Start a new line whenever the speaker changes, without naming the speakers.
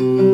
Mm-hmm.